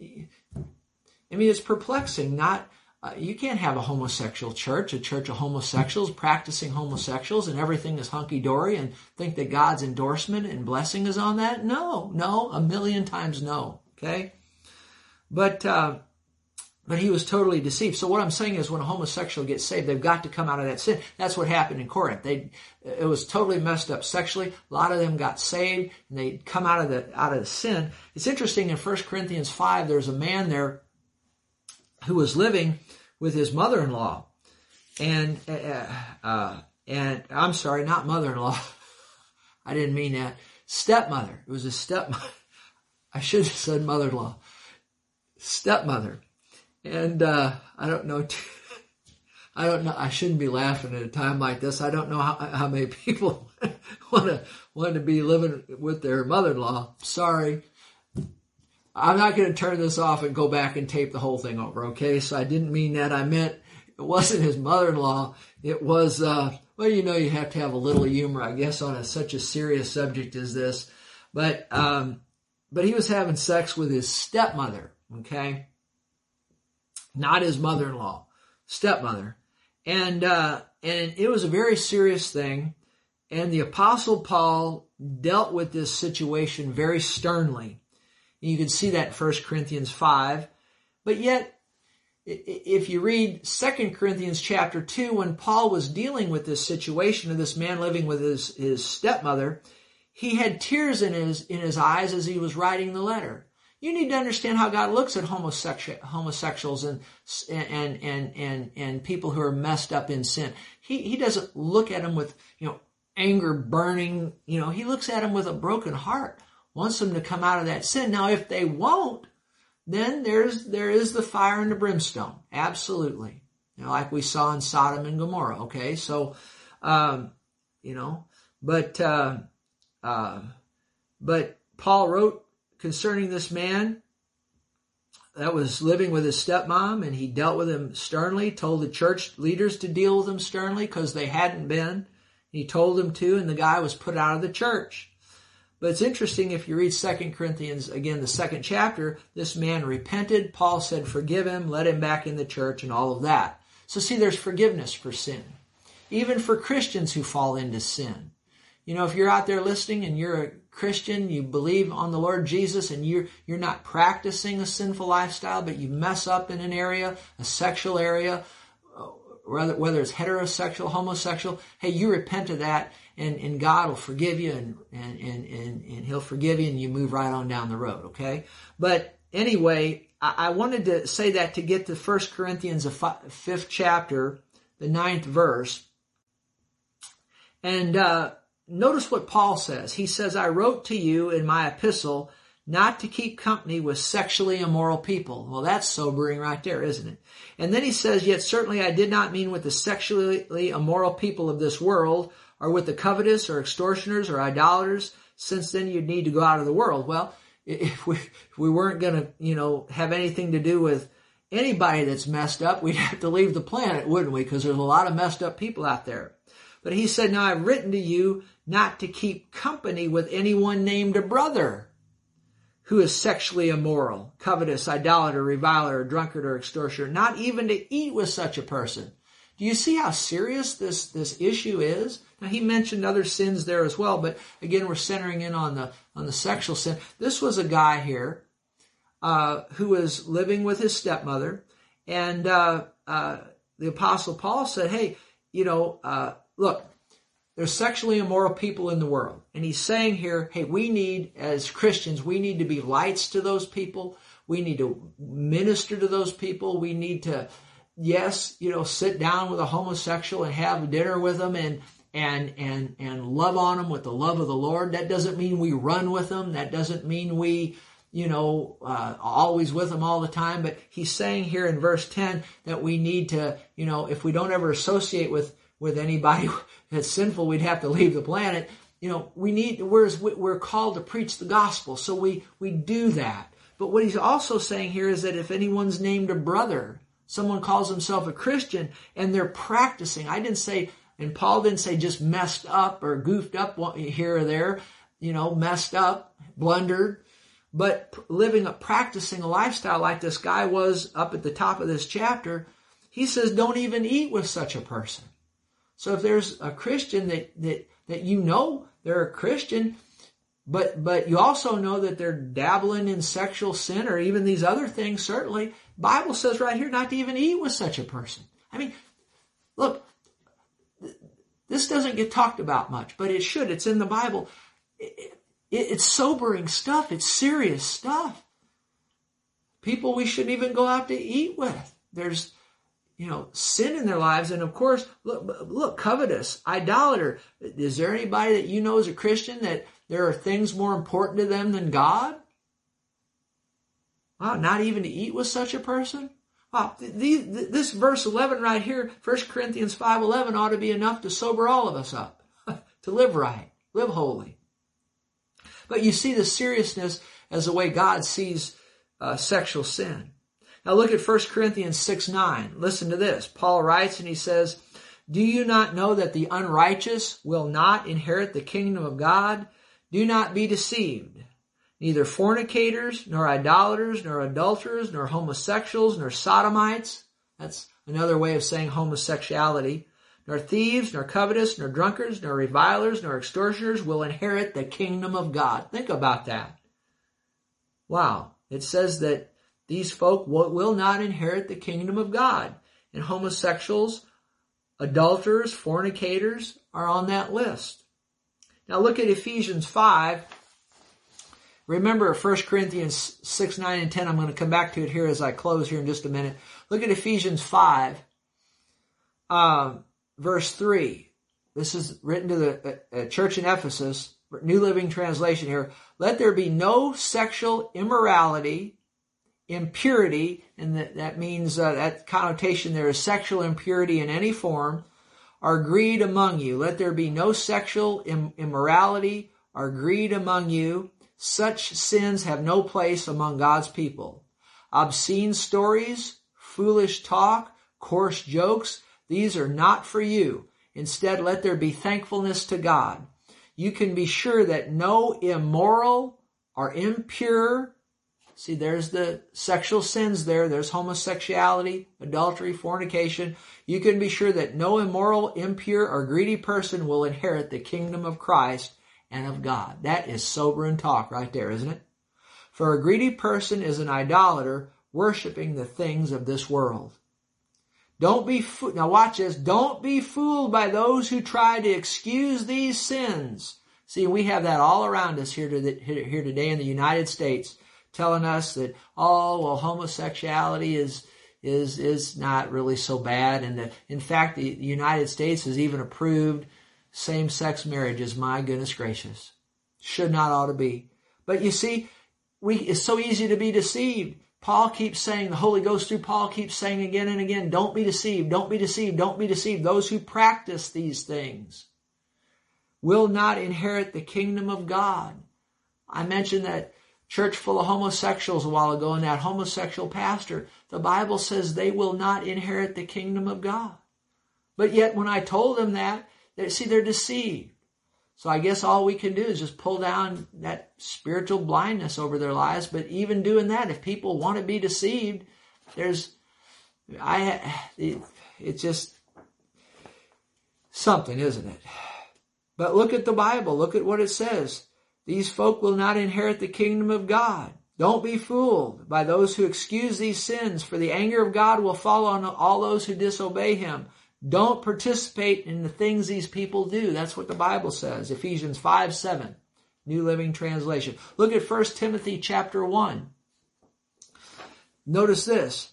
I mean, it's perplexing. Not uh, you can't have a homosexual church, a church of homosexuals practicing homosexuals, and everything is hunky dory, and think that God's endorsement and blessing is on that. No, no, a million times no. Okay, but. Uh, but he was totally deceived. So what I'm saying is when a homosexual gets saved, they've got to come out of that sin. That's what happened in Corinth. They, it was totally messed up sexually. A lot of them got saved and they come out of the, out of the sin. It's interesting in 1 Corinthians 5, there's a man there who was living with his mother-in-law. And, uh, uh, and I'm sorry, not mother-in-law. (laughs) I didn't mean that. Stepmother. It was a stepmother. (laughs) I should have said mother-in-law. Stepmother and uh, I don't know. (laughs) I don't know. I shouldn't be laughing at a time like this. I don't know how, how many people want to want to be living with their mother-in-law. Sorry, I'm not going to turn this off and go back and tape the whole thing over. Okay, so I didn't mean that. I meant it wasn't his mother-in-law. It was. Uh, well, you know, you have to have a little humor, I guess, on a, such a serious subject as this. But um, but he was having sex with his stepmother. Okay not his mother-in-law, stepmother. And, uh, and it was a very serious thing. And the apostle Paul dealt with this situation very sternly. And you can see that in 1 Corinthians 5. But yet, if you read 2 Corinthians chapter 2, when Paul was dealing with this situation of this man living with his, his stepmother, he had tears in his, in his eyes as he was writing the letter. You need to understand how God looks at homosexual, homosexuals and, and, and, and, and people who are messed up in sin. He, he doesn't look at them with, you know, anger burning, you know, he looks at them with a broken heart, wants them to come out of that sin. Now, if they won't, then there's, there is the fire and the brimstone. Absolutely. You know, like we saw in Sodom and Gomorrah. Okay. So, um, you know, but, uh, uh, but Paul wrote concerning this man that was living with his stepmom and he dealt with him sternly, told the church leaders to deal with him sternly because they hadn't been. He told them to, and the guy was put out of the church. But it's interesting if you read 2 Corinthians, again, the second chapter, this man repented. Paul said, forgive him, let him back in the church, and all of that. So see, there's forgiveness for sin. Even for Christians who fall into sin. You know, if you're out there listening and you're a Christian, you believe on the Lord Jesus and you're, you're not practicing a sinful lifestyle, but you mess up in an area, a sexual area, uh, whether, whether it's heterosexual, homosexual, hey, you repent of that and, and God will forgive you and, and, and, and, and he'll forgive you and you move right on down the road, okay? But anyway, I, I wanted to say that to get to 1 Corinthians, the fifth chapter, the ninth verse. And, uh, notice what Paul says. He says, I wrote to you in my epistle not to keep company with sexually immoral people. Well, that's sobering right there, isn't it? And then he says, yet certainly I did not mean with the sexually immoral people of this world or with the covetous or extortioners or idolaters, since then you'd need to go out of the world. Well, if we, if we weren't going to, you know, have anything to do with anybody that's messed up, we'd have to leave the planet, wouldn't we? Because there's a lot of messed up people out there. But he said, Now I've written to you not to keep company with anyone named a brother who is sexually immoral, covetous, idolater, reviler, drunkard, or extortioner, not even to eat with such a person. Do you see how serious this, this issue is? Now he mentioned other sins there as well, but again, we're centering in on the, on the sexual sin. This was a guy here, uh, who was living with his stepmother, and, uh, uh, the apostle Paul said, hey, you know, uh, look, there's sexually immoral people in the world. And he's saying here, hey, we need, as Christians, we need to be lights to those people. We need to minister to those people. We need to, yes, you know, sit down with a homosexual and have dinner with them and, and, and, and love on them with the love of the Lord. That doesn't mean we run with them. That doesn't mean we, you know, uh, always with them all the time. But he's saying here in verse 10 that we need to, you know, if we don't ever associate with with anybody (laughs) that's sinful, we'd have to leave the planet. You know, we need, we're, we're called to preach the gospel, so we, we do that. But what he's also saying here is that if anyone's named a brother, someone calls himself a Christian, and they're practicing, I didn't say, and Paul didn't say just messed up or goofed up here or there, you know, messed up, blundered, but living a practicing a lifestyle like this guy was up at the top of this chapter, he says don't even eat with such a person. So if there's a Christian that that that you know they're a Christian, but but you also know that they're dabbling in sexual sin or even these other things, certainly, Bible says right here not to even eat with such a person. I mean, look, this doesn't get talked about much, but it should. It's in the Bible. It's sobering stuff. It's serious stuff. People we shouldn't even go out to eat with. There's, you know, sin in their lives. And of course, look, look, covetous, idolater. Is there anybody that you know as a Christian that there are things more important to them than God? Wow, not even to eat with such a person? Wow, this verse 11 right here, 1 Corinthians 5.11 ought to be enough to sober all of us up, (laughs) to live right, live holy. But you see the seriousness as the way God sees uh, sexual sin. Now look at 1 Corinthians 6 9. Listen to this. Paul writes and he says, Do you not know that the unrighteous will not inherit the kingdom of God? Do not be deceived. Neither fornicators, nor idolaters, nor adulterers, nor homosexuals, nor sodomites. That's another way of saying homosexuality nor thieves, nor covetous, nor drunkards, nor revilers, nor extortioners will inherit the kingdom of God. Think about that. Wow. It says that these folk will not inherit the kingdom of God. And homosexuals, adulterers, fornicators are on that list. Now look at Ephesians 5. Remember 1 Corinthians 6, 9, and 10. I'm going to come back to it here as I close here in just a minute. Look at Ephesians 5. Um, verse 3. This is written to the uh, uh, church in Ephesus, New Living Translation here. Let there be no sexual immorality, impurity, and that, that means uh, that connotation there is sexual impurity in any form, are greed among you. Let there be no sexual Im- immorality or greed among you. Such sins have no place among God's people. Obscene stories, foolish talk, coarse jokes, these are not for you. Instead, let there be thankfulness to God. You can be sure that no immoral or impure, see, there's the sexual sins there, there's homosexuality, adultery, fornication. You can be sure that no immoral, impure, or greedy person will inherit the kingdom of Christ and of God. That is sobering talk right there, isn't it? For a greedy person is an idolater, worshiping the things of this world. Don't be, fo- now watch this, don't be fooled by those who try to excuse these sins. See, we have that all around us here, to the, here today in the United States, telling us that, oh, well, homosexuality is, is, is not really so bad. And the, in fact, the, the United States has even approved same-sex marriages. My goodness gracious. Should not ought to be. But you see, we, it's so easy to be deceived. Paul keeps saying, the Holy Ghost through Paul keeps saying again and again, don't be deceived, don't be deceived, don't be deceived. Those who practice these things will not inherit the kingdom of God. I mentioned that church full of homosexuals a while ago and that homosexual pastor. The Bible says they will not inherit the kingdom of God. But yet when I told them that, they see they're deceived. So I guess all we can do is just pull down that spiritual blindness over their lives. But even doing that, if people want to be deceived, there's, I, it, it's just something, isn't it? But look at the Bible. Look at what it says. These folk will not inherit the kingdom of God. Don't be fooled by those who excuse these sins, for the anger of God will fall on all those who disobey him. Don't participate in the things these people do. That's what the Bible says. Ephesians 5 7, New Living Translation. Look at 1 Timothy chapter 1. Notice this.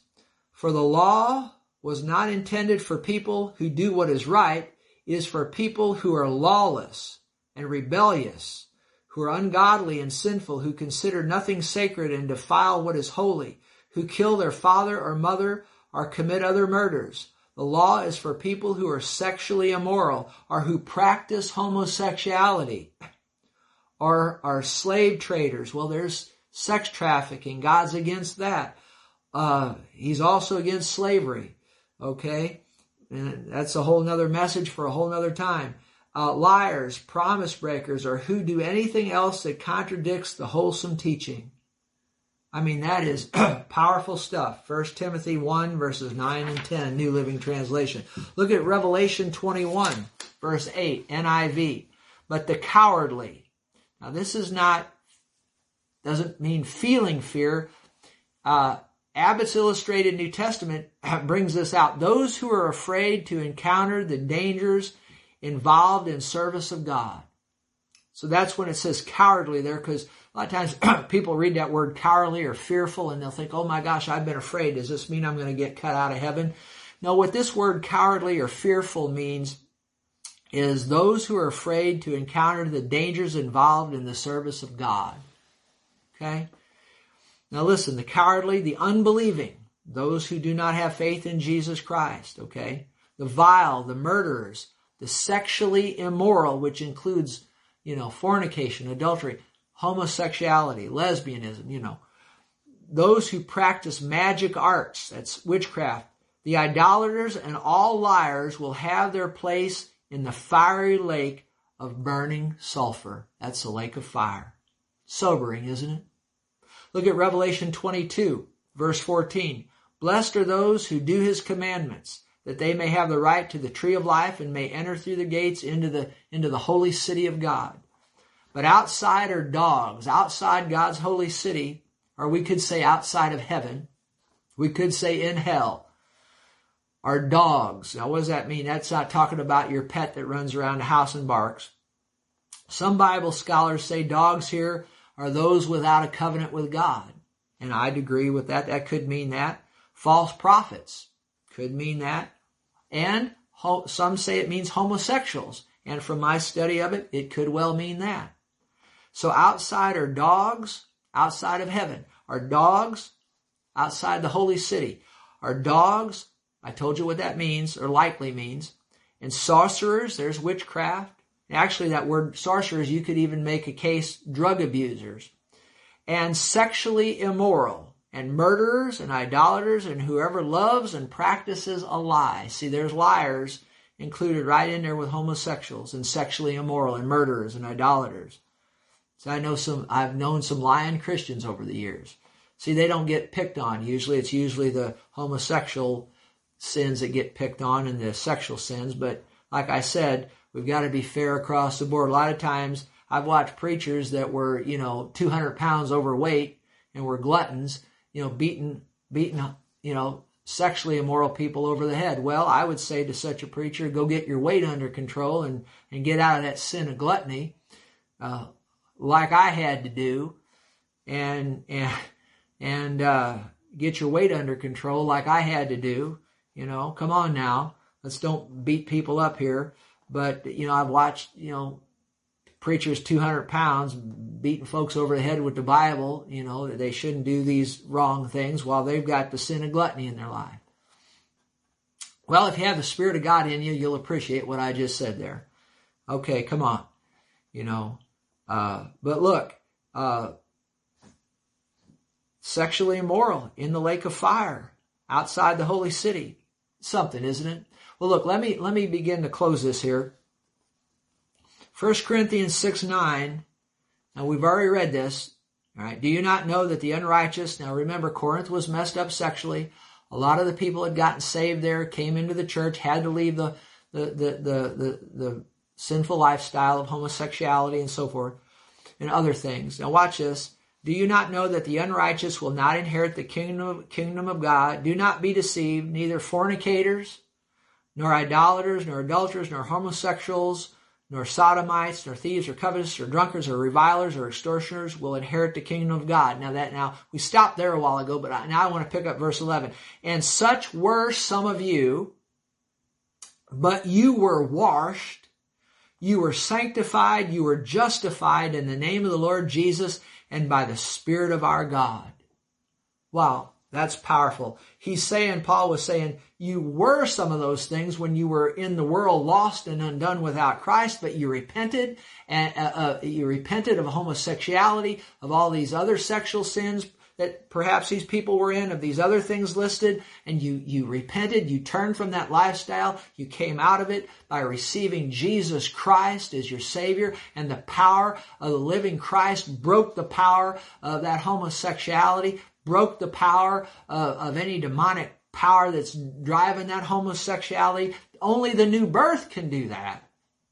For the law was not intended for people who do what is right, it is for people who are lawless and rebellious, who are ungodly and sinful, who consider nothing sacred and defile what is holy, who kill their father or mother or commit other murders The law is for people who are sexually immoral or who practice homosexuality or are slave traders. Well, there's sex trafficking. God's against that. Uh, he's also against slavery. Okay? And that's a whole nother message for a whole nother time. Uh, liars, promise breakers, or who do anything else that contradicts the wholesome teaching. I mean, that is (clears throat) powerful stuff. 1 Timothy 1 verses 9 and 10, New Living Translation. Look at Revelation 21 verse 8, NIV. But the cowardly. Now this is not, doesn't mean feeling fear. Uh, Abbott's Illustrated New Testament (clears throat) brings this out. Those who are afraid to encounter the dangers involved in service of God. So that's when it says cowardly there, because a lot of times (clears throat) people read that word cowardly or fearful and they'll think, oh my gosh, I've been afraid. Does this mean I'm going to get cut out of heaven? No, what this word cowardly or fearful means is those who are afraid to encounter the dangers involved in the service of God. Okay? Now listen, the cowardly, the unbelieving, those who do not have faith in Jesus Christ, okay? The vile, the murderers, the sexually immoral, which includes, you know, fornication, adultery, homosexuality, lesbianism, you know. Those who practice magic arts, that's witchcraft, the idolaters and all liars will have their place in the fiery lake of burning sulfur. That's the lake of fire. Sobering, isn't it? Look at Revelation 22, verse 14. Blessed are those who do his commandments, that they may have the right to the tree of life and may enter through the gates into the, into the holy city of God. But outside are dogs, outside God's holy city, or we could say outside of heaven. We could say in hell are dogs. Now, what does that mean? That's not talking about your pet that runs around the house and barks. Some Bible scholars say dogs here are those without a covenant with God. And I'd agree with that. That could mean that. False prophets could mean that. And some say it means homosexuals. And from my study of it, it could well mean that. So outside are dogs outside of heaven. Are dogs outside the holy city. Are dogs, I told you what that means, or likely means. And sorcerers, there's witchcraft. Actually, that word sorcerers, you could even make a case drug abusers. And sexually immoral, and murderers, and idolaters, and whoever loves and practices a lie. See, there's liars included right in there with homosexuals, and sexually immoral, and murderers, and idolaters. So I know some, I've known some lying Christians over the years. See, they don't get picked on. Usually it's usually the homosexual sins that get picked on and the sexual sins. But like I said, we've got to be fair across the board. A lot of times I've watched preachers that were, you know, 200 pounds overweight and were gluttons, you know, beating, beating, you know, sexually immoral people over the head. Well, I would say to such a preacher, go get your weight under control and, and get out of that sin of gluttony. Uh, like I had to do and and and uh, get your weight under control like I had to do. You know, come on now, let's don't beat people up here. But you know, I've watched you know preachers 200 pounds beating folks over the head with the Bible. You know that they shouldn't do these wrong things while they've got the sin of gluttony in their life. Well, if you have the Spirit of God in you, you'll appreciate what I just said there. Okay, come on. You know, uh, but look, uh, sexually immoral in the lake of fire outside the holy city. Something, isn't it? Well, look, let me, let me begin to close this here. 1 Corinthians 6 9. Now we've already read this. All right. Do you not know that the unrighteous, now remember, Corinth was messed up sexually. A lot of the people had gotten saved there, came into the church, had to leave the, the, the, the, the, the sinful lifestyle of homosexuality and so forth, and other things. Now, watch this. Do you not know that the unrighteous will not inherit the kingdom, kingdom of God? Do not be deceived. Neither fornicators, nor idolaters, nor adulterers, nor homosexuals, nor sodomites, nor thieves, or covetous, or drunkards, or revilers, or extortioners will inherit the kingdom of God. Now that now we stopped there a while ago, but I, now I want to pick up verse eleven. And such were some of you, but you were washed you were sanctified, you were justified in the name of the Lord Jesus and by the Spirit of our God. Wow. That's powerful. He's saying, Paul was saying, you were some of those things when you were in the world lost and undone without Christ, but you repented and uh, uh, you repented of homosexuality, of all these other sexual sins that perhaps these people were in, of these other things listed, and you, you repented, you turned from that lifestyle, you came out of it by receiving Jesus Christ as your Savior, and the power of the living Christ broke the power of that homosexuality, broke the power of, of any demonic power that's driving that homosexuality. Only the new birth can do that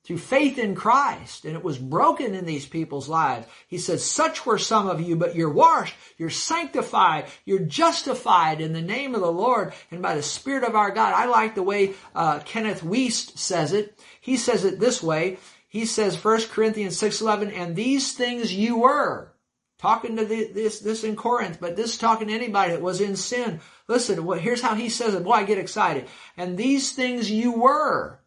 through faith in Christ, and it was broken in these people's lives. He says, such were some of you, but you're washed, you're sanctified, you're justified in the name of the Lord and by the Spirit of our God. I like the way uh, Kenneth Wuest says it. He says it this way. He says, 1 Corinthians 6.11, and these things you were. Talking to the, this, this in Corinth, but this talking to anybody that was in sin. Listen, here's how he says it. Boy, I get excited. And these things you were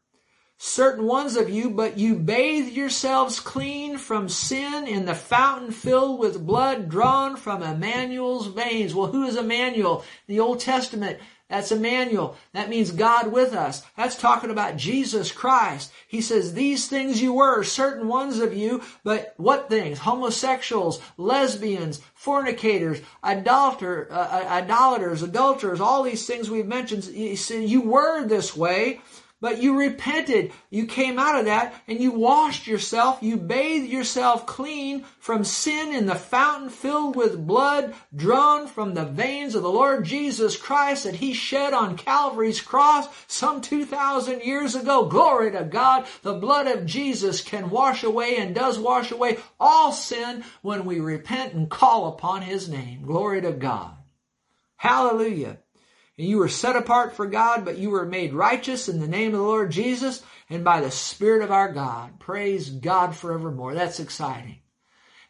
certain ones of you, but you bathe yourselves clean from sin in the fountain filled with blood drawn from Emmanuel's veins. Well, who is Emmanuel? The Old Testament. That's Emmanuel. That means God with us. That's talking about Jesus Christ. He says, these things you were, certain ones of you, but what things? Homosexuals, lesbians, fornicators, uh, uh idolaters, adulterers, all these things we've mentioned. He said, you were this way, but you repented. You came out of that and you washed yourself. You bathed yourself clean from sin in the fountain filled with blood drawn from the veins of the Lord Jesus Christ that he shed on Calvary's cross some 2,000 years ago. Glory to God. The blood of Jesus can wash away and does wash away all sin when we repent and call upon his name. Glory to God. Hallelujah and you were set apart for God, but you were made righteous in the name of the Lord Jesus and by the Spirit of our God. Praise God forevermore. That's exciting.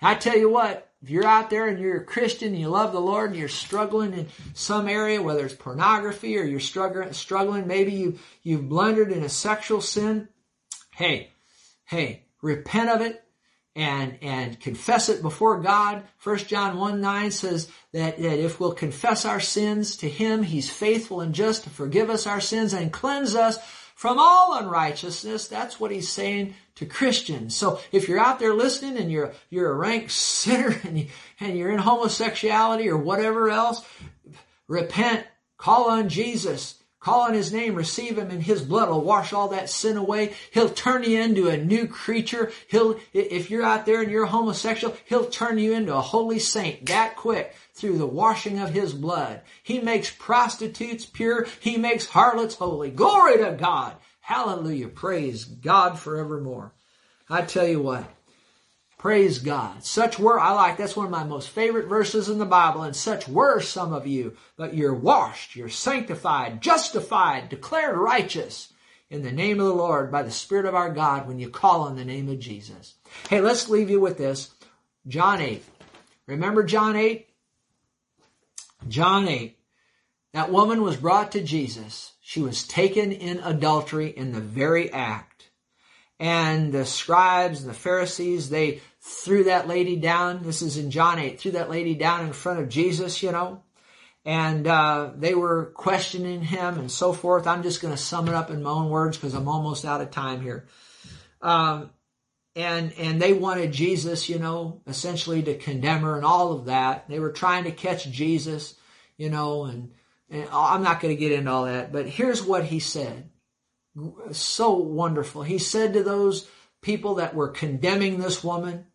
I tell you what, if you're out there and you're a Christian and you love the Lord and you're struggling in some area, whether it's pornography or you're struggling, struggling, maybe you, you've blundered in a sexual sin, hey, hey, repent of it, and, and confess it before God. 1 John 1 9 says that, that if we'll confess our sins to Him, He's faithful and just to forgive us our sins and cleanse us from all unrighteousness. That's what He's saying to Christians. So if you're out there listening and you're, you're a rank sinner (laughs) and, you, and you're in homosexuality or whatever else, repent, call on Jesus, Call on His name, receive Him, and His blood will wash all that sin away. He'll turn you into a new creature. He'll, if you're out there and you're homosexual, He'll turn you into a holy saint that quick through the washing of His blood. He makes prostitutes pure. He makes harlots holy. Glory to God. Hallelujah. Praise God forevermore. I tell you what, Praise God. Such were, I like, that's one of my most favorite verses in the Bible, and such were some of you, but you're washed, you're sanctified, justified, declared righteous in the name of the Lord by the Spirit of our God when you call on the name of Jesus. Hey, let's leave you with this. John 8. Remember John 8? John 8. That woman was brought to Jesus. She was taken in adultery in the very act. And the scribes and the Pharisees, they threw that lady down. This is in John 8, threw that lady down in front of Jesus, you know. And uh, they were questioning him and so forth. I'm just going to sum it up in my own words because I'm almost out of time here. Um, and and they wanted Jesus, you know, essentially to condemn her and all of that. They were trying to catch Jesus, you know, and, and I'm not going to get into all that. But here's what he said. So wonderful. He said to those people that were condemning this woman,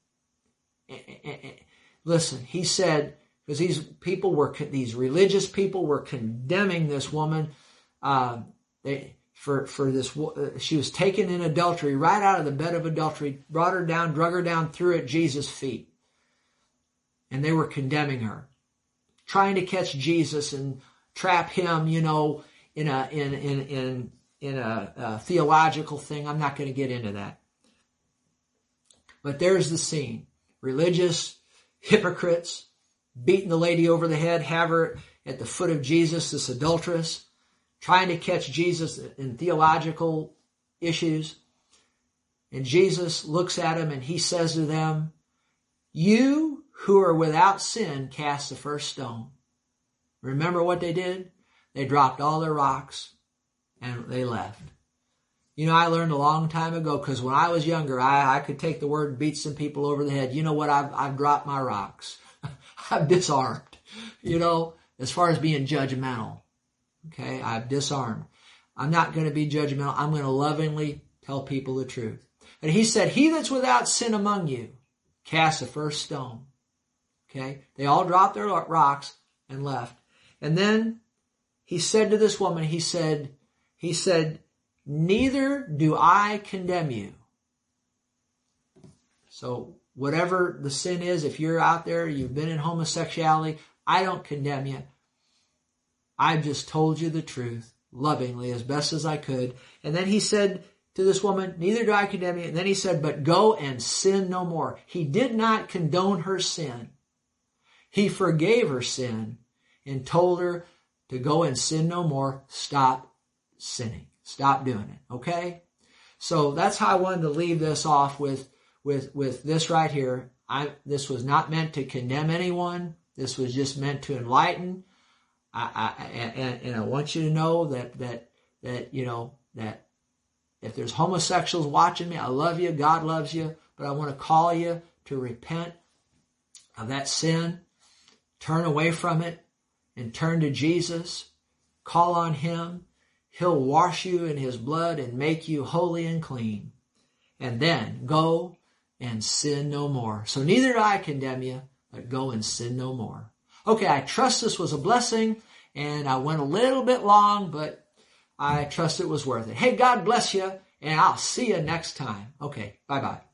Listen, he said, because these people were, these religious people were condemning this woman uh, they, for, for this, uh, she was taken in adultery right out of the bed of adultery, brought her down, drug her down, threw at Jesus' feet. And they were condemning her, trying to catch Jesus and trap him, you know, in a, in, in, in, in a, a theological thing. I'm not going to get into that. But there's the scene religious hypocrites beating the lady over the head, have her at the foot of Jesus, this adulteress, trying to catch Jesus in theological issues. And Jesus looks at them and he says to them, You who are without sin, cast the first stone. Remember what they did? They dropped all their rocks and they left. You know, I learned a long time ago because when I was younger, I, I could take the word and beat some people over the head. You know what? I've, I've dropped my rocks. (laughs) I've disarmed. You know, as far as being judgmental. Okay, I've disarmed. I'm not going to be judgmental. I'm going to lovingly tell people the truth. And he said, He that's without sin among you, cast the first stone. Okay, they all dropped their rocks and left. And then he said to this woman, He said, He said, Neither do I condemn you. So, whatever the sin is, if you're out there, you've been in homosexuality, I don't condemn you. I've just told you the truth lovingly as best as I could. And then he said to this woman, Neither do I condemn you. And then he said, But go and sin no more. He did not condone her sin. He forgave her sin and told her to go and sin no more. Stop sinning. Stop doing it. Okay? So that's how I wanted to leave this off with with with this right here. I this was not meant to condemn anyone. This was just meant to enlighten. I, I and, and I want you to know that that that you know that if there's homosexuals watching me, I love you. God loves you, but I want to call you to repent of that sin, turn away from it, and turn to Jesus. Call on Him. He'll wash you in His blood and make you holy and clean. And then go and sin no more. So neither do I condemn you, but go and sin no more. Okay, I trust this was a blessing and I went a little bit long, but I trust it was worth it. Hey, God bless you and I'll see you next time. Okay, bye bye.